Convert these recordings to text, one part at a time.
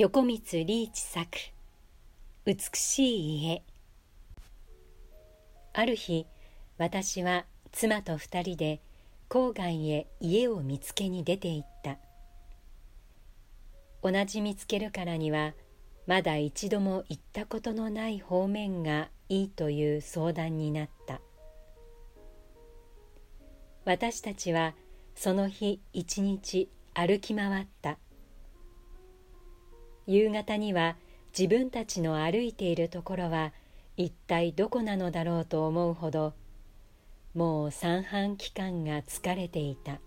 横光リーチ作。美しい家。ある日私は妻と二人で郊外へ家を見つけに出て行った。同じ見つけるからにはまだ一度も行ったことのない方面がいいという相談になった。私たちはその日一日歩き回った。夕方には自分たちの歩いているところは一体どこなのだろうと思うほどもう三半規管が疲れていた。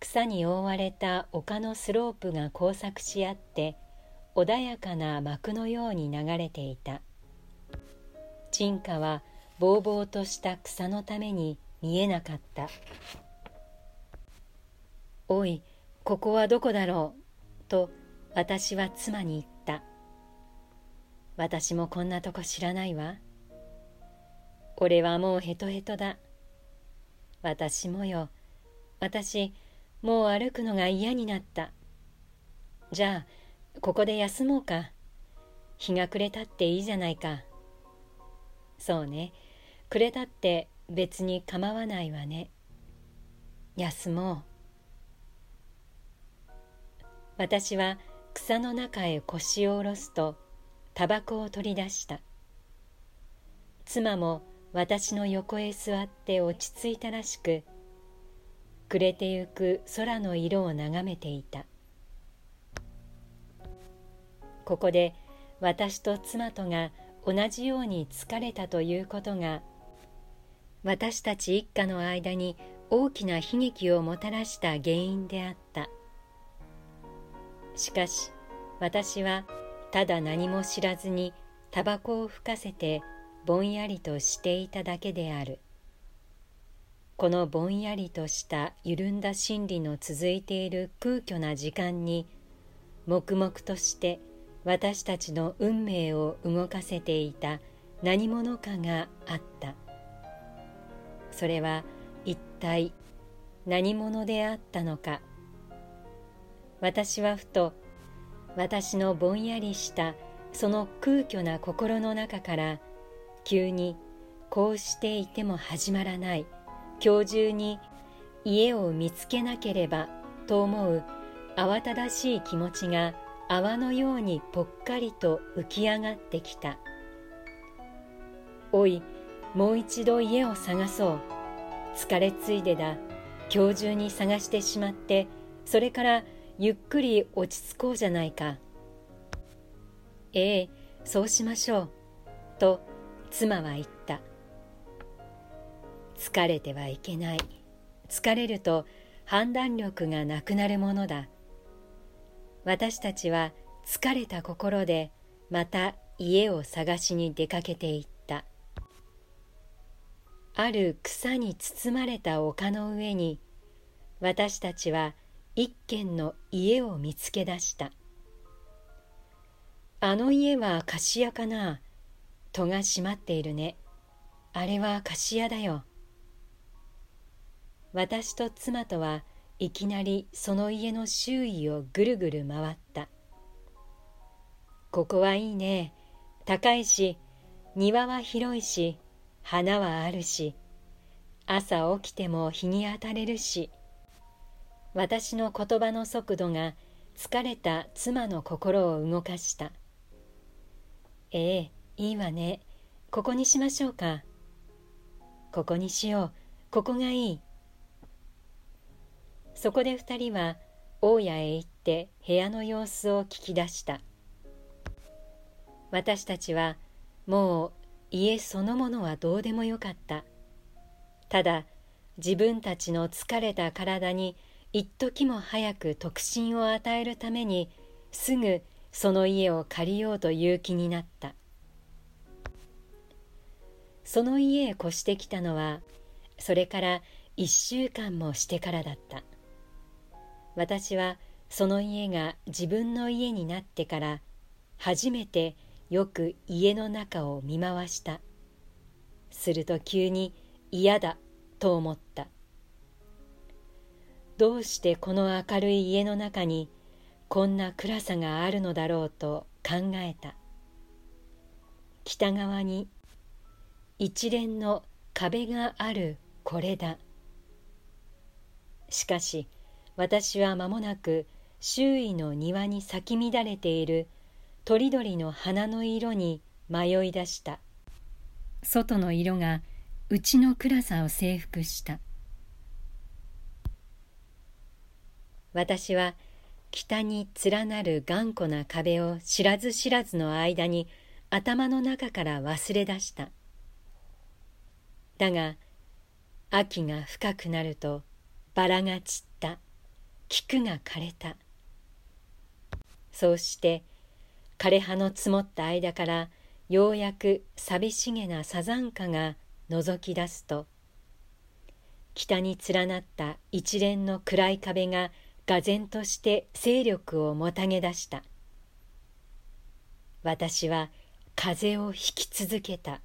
草に覆われた丘のスロープが交錯し合って穏やかな幕のように流れていた。沈下はぼうぼうとした草のために見えなかった「おいここはどこだろう」と私は妻に言った。私もこんなとこ知らないわ。俺はもうヘトヘトだ。私もよ。私もう歩くのが嫌になった。じゃあここで休もうか。日が暮れたっていいじゃないか。そうね。暮れたって別に構わないわね。休もう。私は草の中へ腰を下ろすとタバコを取り出した。妻も私の横へ座って落ち着いたらしく暮れてゆく空の色を眺めていた。ここで私と妻とが同じように疲れたということが私たち一家の間に大きな悲劇をもたらした原因であった。しかし私はただ何も知らずにタバコを吹かせてぼんやりとしていただけである。このぼんやりとした緩んだ心理の続いている空虚な時間に黙々として私たちの運命を動かせていた何者かがあった。それは一体何者であったのか。私はふと私のぼんやりしたその空虚な心の中から急にこうしていても始まらない。今日中に家を見つけなければと思う慌ただしい気持ちが泡のようにぽっかりと浮き上がってきた。おいもう一度家を探そう。疲れついでだ。今日中に探してしまってそれからゆっくり落ち着こうじゃないか。ええそうしましょう。と妻は言った。疲れてはいけない。疲れると判断力がなくなるものだ。私たちは疲れた心でまた家を探しに出かけていった。ある草に包まれた丘の上に私たちは一軒の家を見つけ出した。あの家は菓子屋かな？戸が閉まっているね。あれは菓子屋だよ。私と妻とはいきなりその家の周囲をぐるぐる回った。ここはいいね。高いし庭は広いし花はあるし朝起きても日に当たれるし。私の言葉の速度が疲れた妻の心を動かした。ええいいわね。ここにしましょうか。ここにしよう。ここがいい。そこで二人は大家へ行って部屋の様子を聞き出した。私たちはもう家そのものはどうでもよかった。ただ自分たちの疲れた体に一時も早く特進を与えるためにすぐその家を借りようという気になった。その家へ越してきたのはそれから一週間もしてからだった。私はその家が自分の家になってから初めてよく家の中を見回した。すると急に嫌だと思った。どうしてこの明るい家の中にこんな暗さがあるのだろうと考えた。北側に一連の壁があるこれだ。しかし私は間もなく周囲の庭に咲き乱れているとりどりの花の色に迷い出した。外の色が内の暗さを征服した。私は北に連なる頑固な壁を知らず知らずの間に頭の中から忘れ出した。だが秋が深くなるとバラが散った。菊が枯れた。そうして枯れ葉の積もった間からようやく寂しげなサザンカが覗き出すと北に連なった一連の暗い壁ががぜんとして勢力をもたげ出した。私は風を引き続けた。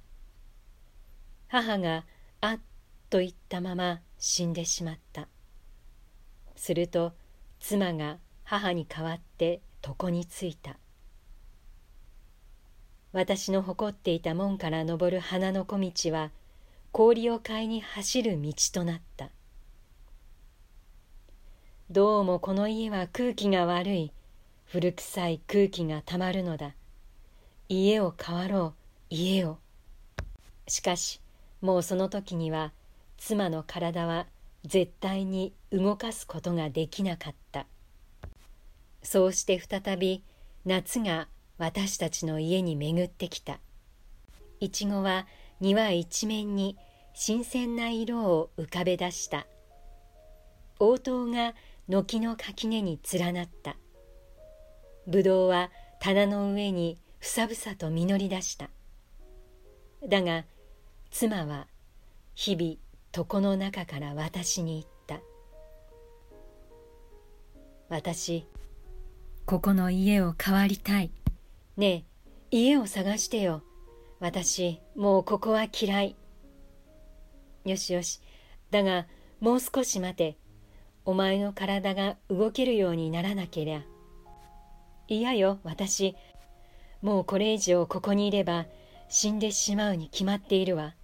母があっと言ったまま死んでしまった。すると妻が母に代わって床についた。私の誇っていた門から登る花の小道は氷を買いに走る道となった。どうもこの家は空気が悪い。古臭い空気がたまるのだ。家を変わろう。家を。しかしもうその時には妻の体は絶対に動かすことができなかった。そうして再び夏が私たちの家に巡ってきた。いちごは庭一面に新鮮な色を浮かべ出した。応答が軒の垣根に連なった。ぶどうは棚の上にふさふさと実り出した。だが妻は日々床の中から私に言った。私ここの家を変わりたい。ねえ家を探してよ。私もうここは嫌い。よしよし。だがもう少し待てお前の体が動けるようにならなけりゃ。嫌よ私。もうこれ以上ここにいれば死んでしまうに決まっているわ。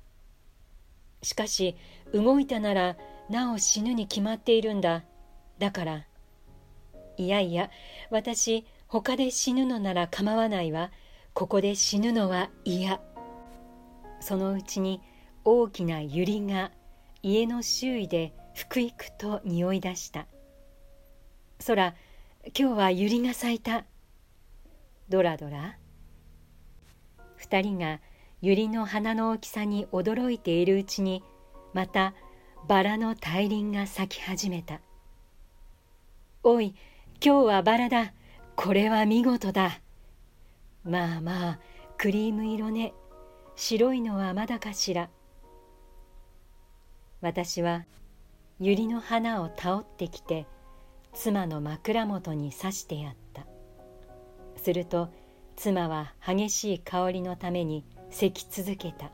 しかし動いたならなお死ぬに決まっているんだ。だから。いやいや私他で死ぬのなら構わないわ。ここで死ぬのは嫌。そのうちに大きな百合が家の周囲でふくいくと匂い出した。空今日は百合が咲いた。ドラドラ。二人が百合の花の大きさに驚いているうちにまたバラの大輪が咲き始めた。おい今日はバラだ。これは見事だ。まあまあクリーム色ね。白いのはまだかしら。私は百合の花をたおってきて妻の枕元に刺してやった。すると妻は激しい香りのために咳き続けた。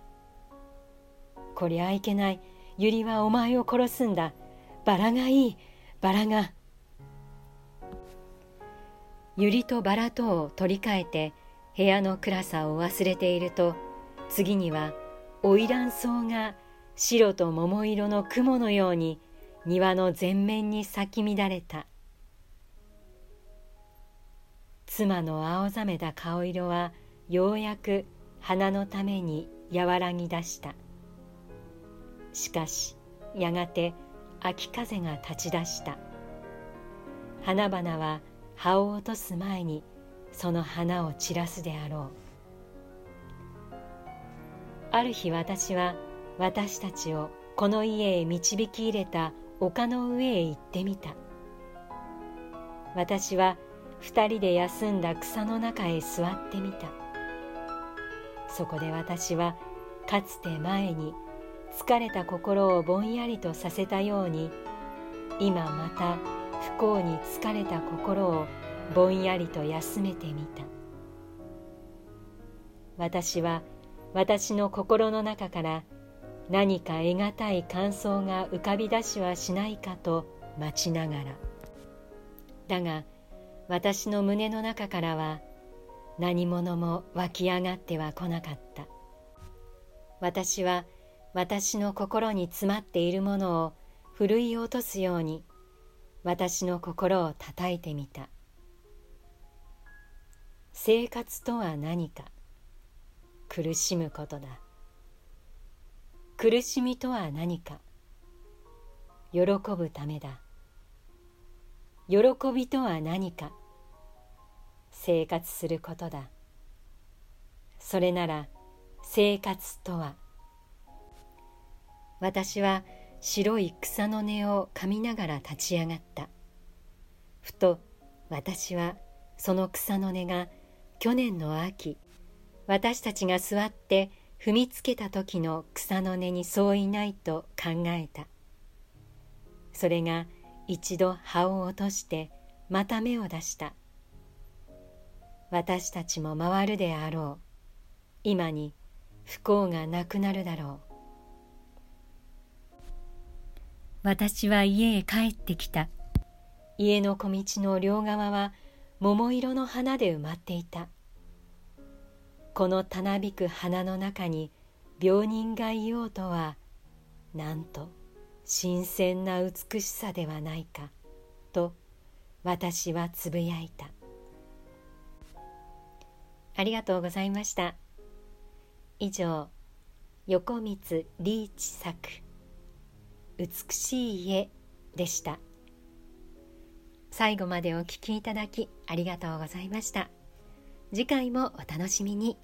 こりゃいけない。百合はお前を殺すんだ。バラがいい。バラが。百合とバラとを取り替えて部屋の暗さを忘れていると次には花魁草が白と桃色の雲のように庭の全面に咲き乱れた。妻の青ざめた顔色はようやく花のために和らぎ出した。しかしやがて秋風が立ち出した。花々は葉を落とす前にその花を散らすであろう。ある日私は私たちをこの家へ導き入れた丘の上へ行ってみた。私は二人で休んだ草の中へ座ってみた。そこで私はかつて前に疲れた心をぼんやりとさせたように今また不幸に疲れた心をぼんやりと休めてみた。私は私の心の中から何か得難い感想が浮かび出しはしないかと待ちながら。だが私の胸の中からは何者も湧き上がっては来なかった。私は私の心に詰まっているものをふるい落とすように私の心を叩いてみた。生活とは何か苦しむことだ。苦しみとは何か。喜ぶためだ。喜びとは何か。生活することだ。それなら生活とは。私は白い草の根を噛みながら立ち上がった。ふと私はその草の根が去年の秋私たちが座って踏みつけた時の草の根にそういないと考えた。それが一度葉を落としてまた芽を出した。私たちも回るであろう。今に不幸がなくなるだろう。私は家へ帰ってきた。家の小道の両側は桃色の花で埋まっていたこのたなびく花の中に病人がいようとはなんと新鮮な美しさではないかと私はつぶやいた。ありがとうございました。以上横光リーチ作「美しい家」でした。最後までお聴きいただきありがとうございました。次回もお楽しみに。